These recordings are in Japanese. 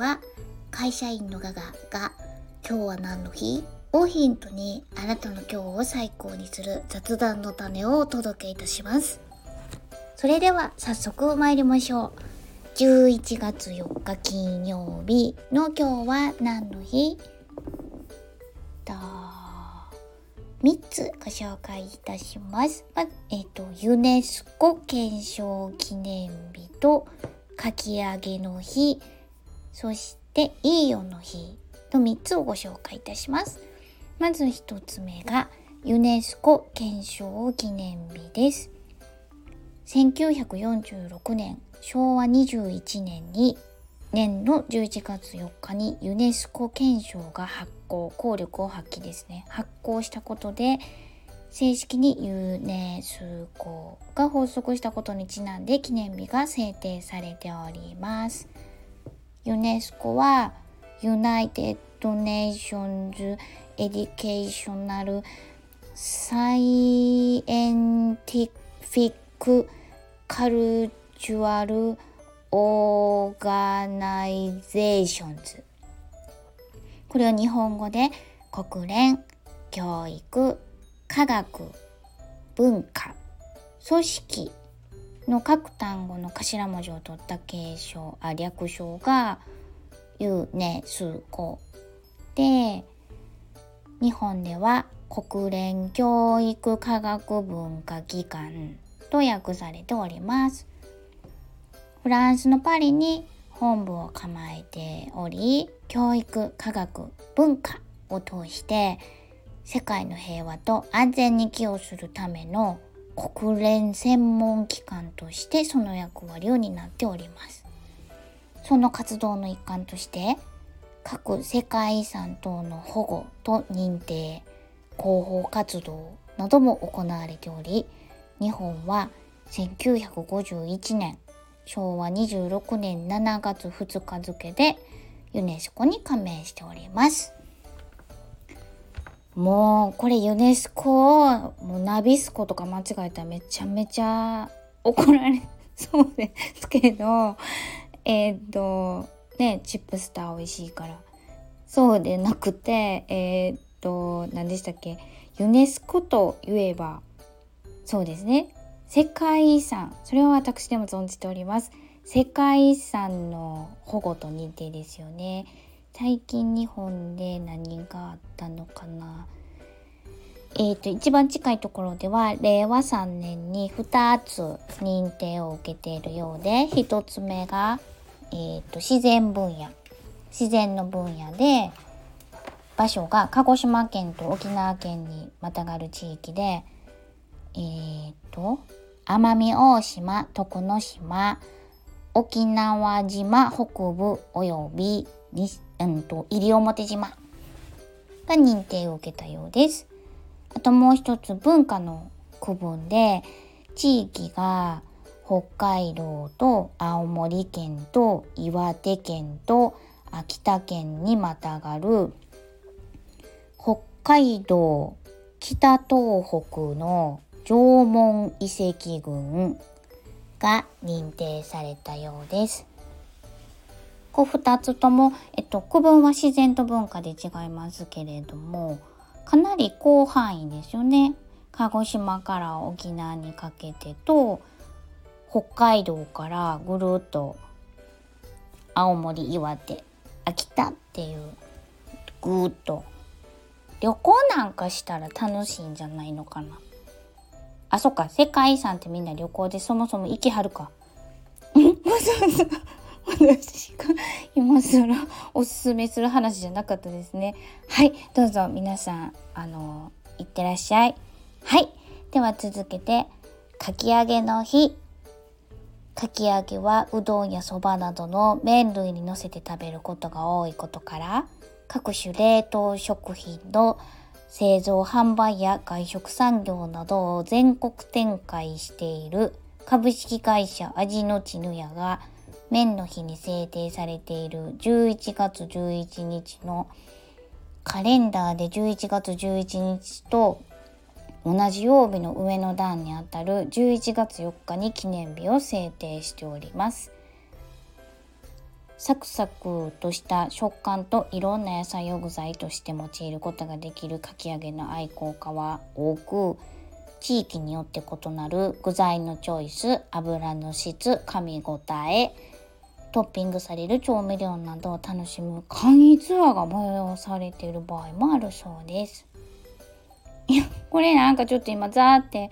は会社員のガガが今日は何の日？をヒントにあなたの今日を最高にする雑談の種をお届けいたします。それでは早速参りましょう。11月4日金曜日の今日は何の日？と3つご紹介いたします。まえっ、と、ユネスコ憲章記念日とかき上げの日、そしていいよの日の3つをご紹介いたします。まず1つ目がユネスコ憲章記念日です。1946年昭和21年に年の11月4日にユネスコ憲章が発行効力を発揮ですね発行したことで正式にユネスコが発足したことにちなんで記念日が制定されておりますユネスコは United Nations Educational Scientific Cultural Organizations。これは日本語で国連教育科学文化組織の各単語の頭文字を取った継承あ略称がユネスコで日本では国連教育科学文化機関と訳されております。フランスのパリに本部を構えており教育科学文化を通して世界の平和と安全に寄与するための国連専門機関としてその役割を担っておりますその活動の一環として各世界遺産等の保護と認定広報活動なども行われており日本は1951年昭和26年7月2日付でユネスコに加盟しております。もうこれユネスコもうナビスコとか間違えたらめちゃめちゃ怒られそうですけど えっ、とねチップスター美味しいから。そうでなくてえっ、と何でしたっけ？ユネスコといえばそうですね。世界遺産。それは私でも存じております。世界遺産の保護と認定ですよね。最近日本で何があったのかな？えーと、一番近いところでは令和3年に2つ認定を受けているようで1つ目が、えーと自然分野。自然の分野で場所が鹿児島県と沖縄県にまたがる地域でえーと奄美大島徳之島沖縄島北部および西うんと西表島が認定を受けたようです。あともう一つ文化の区分で地域が北海道と青森県と岩手県と秋田県にまたがる北海道北東北の縄文遺跡群が認定されたようです。こう2つとも、えっと、区分は自然と文化で違いますけれどもかなり広範囲ですよね。鹿児島から沖縄にかけてと北海道からぐるっと青森岩手秋田っていうぐっと旅行なんかしたら楽しいんじゃないのかな。あ、そっか。世界遺産ってみんな旅行でそもそも行きはるか。そうそう 私が今更おすすめする話じゃなかったですね。はい、どうぞ皆さん、あの、いってらっしゃい。はい、では続けて、かき揚げの日。かき揚げはうどんやそばなどの麺類にのせて食べることが多いことから、各種冷凍食品の製造販売や外食産業などを全国展開している株式会社味のちぬやが麺の日に制定されている11月11日のカレンダーで11月11日と同じ曜日の上の段にあたる11月4日に記念日を制定しております。サクサクとした食感といろんな野菜を具材として用いることができるかき揚げの愛好家は多く地域によって異なる具材のチョイス油の質噛み応えトッピングされる調味料などを楽しむ簡易ツアーが催されている場合もあるそうです。いやこれなんかちょっと今ザーって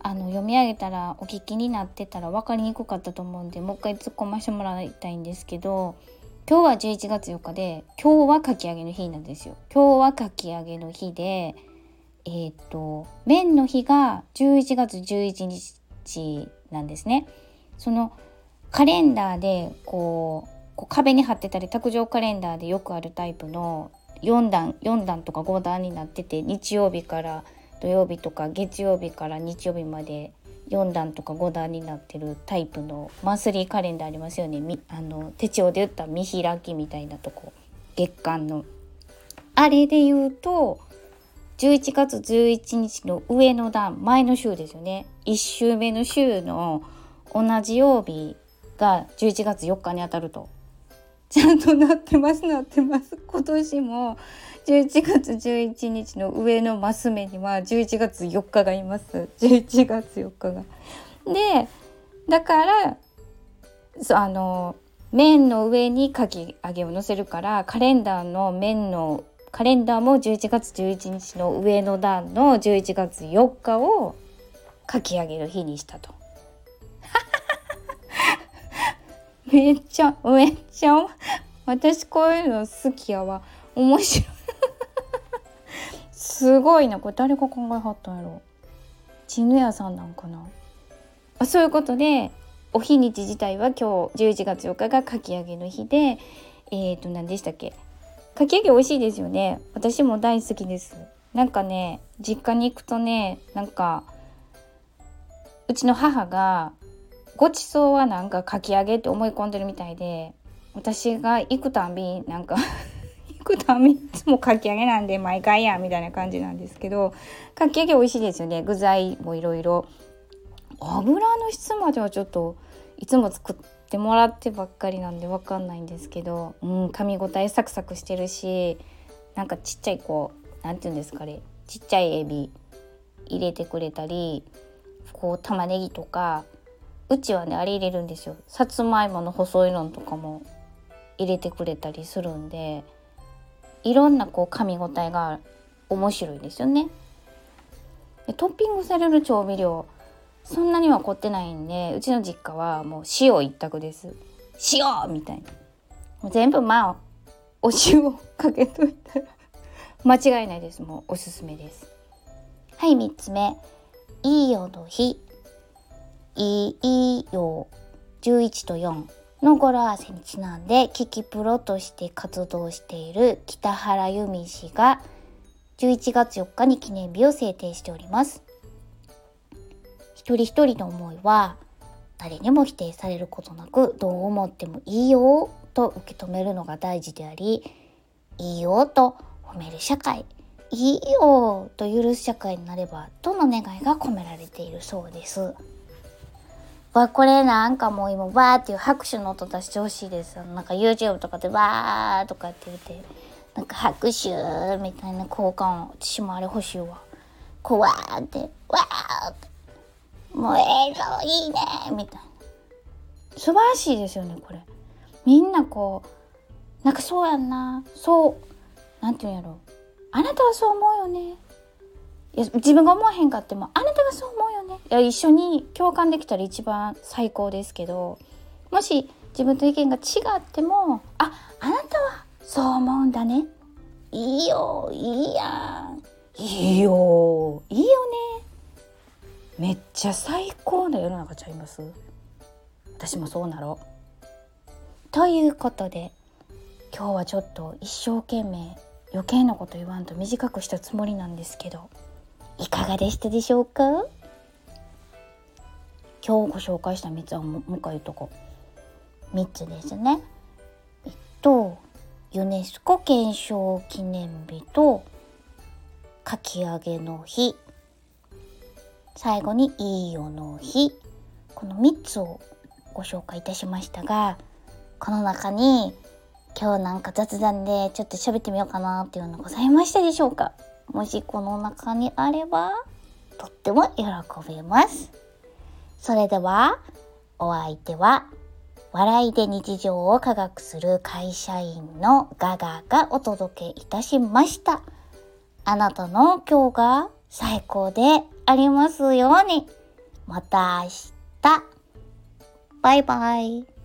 あの読み上げたらお聞きになってたら分かりにくかったと思うんでもう一回突っ込ましてもらいたいんですけど今日は11月4日で今日はかき揚げの日なんですよ。今日はかき揚げの日でえー、っと麺の日が11月11日なんですね。そのカレンダーでこう壁に貼ってたり卓上カレンダーでよくあるタイプの4段4段とか5段になってて日曜日から土曜日とか月曜日から日曜日まで4段とか5段になってるタイプのマンスリーカレンダーありますよねあの手帳で言った見開きみたいなとこ月間の。あれで言うと11月11日の上の段前の週ですよね1週目の週の同じ曜日が11月4日にあたるとちゃんとなってますなってます 今年も11月11日の上のマス目には11月4日がいます11月4日が。でだからあの麺の上にかき揚げを乗せるからカレンダーの麺のカレンダーも11月11日の上の段の11月4日をかき揚げる日にしたと。めっちゃめっちゃ私こういうの好きやわ。面白い。すごいな。これ誰が考えはったんやろ。ちぬやさんなんかな。あそういうことでお日にち自体は今日11月4日がかき揚げの日でえっ、ー、と何でしたっけ。かき揚げ美味しいですよね。私も大好きです。なんかね実家に行くとねなんかうちの母がごちそうはなんかかき揚げって思い込んでるみたいで私が行くたんびなんか 行くたんびいつもかき揚げなんで毎回やみたいな感じなんですけどかき揚げ美味しいですよね。具材もいろいろ。油の質まではちょっといつも作ってもらってばっかりなんで分かんないんですけど、うん、噛み応えサクサクしてるしなんかちっちゃいこう何て言うんですかね。ちっちゃいエビ入れてくれたりこう玉ねぎとかうちはねあれ入れるんですよ。さつまいもの細いのとかも入れてくれたりするんでいろんなこう噛み応えが面白いですよね。でトッピングされる調味料そんなには凝ってないんでうちの実家はもう塩一択です。塩みたいな。全部まあお塩かけといたら間違いないです。もうおすすめです。はい3つ目。いいよの日いいよ。11と4の語呂合わせにちなんでキキプロとして活動している北原由美氏が11月4日に記念日を制定しております。一人一人の思いは誰にも否定されることなくどう思ってもいいよと受け止めるのが大事でありいいよと褒める社会いいよと許す社会になればとの願いが込められているそうです。わこれなんかもう今バーっていう拍手の音出してほしいです。なんか YouTube とかでバーとかって言ってなんか拍手みたいな効果音私もあれ欲しいわ。こうわーって。わーってもうええぞいいね。みたいな。素晴らしいですよねこれ。みんなこうなんかそうやんな。そう。なんて言うんやろあなたはそう思うよね。や自分が思わへんかってもあなたがそう思うよね。いや一緒に共感できたら一番最高ですけどもし自分と意見が違ってもああなたはそう思うんだね。いいよいいやん。いいよいいよね。めっちゃ最高な世の中ちゃいます？私もそうなろう。ということで今日はちょっと一生懸命余計なこと言わんと短くしたつもりなんですけどいかがでしたでしょうか？今日ご紹介した3つはもう一回言うとこ3つですね。えっとユネスコ憲章記念日とかき揚げの日。最後にいいよの日。この3つをご紹介いたしましたがこの中に今日なんか雑談でちょっと喋ってみようかなっていうのございましたでしょうか？もしこの中にあればとっても喜びます。それではお相手は笑いで日常を科学する会社員のガガがお届けいたしました。あなたの今日が最高でありますように。また明日。バイバイ。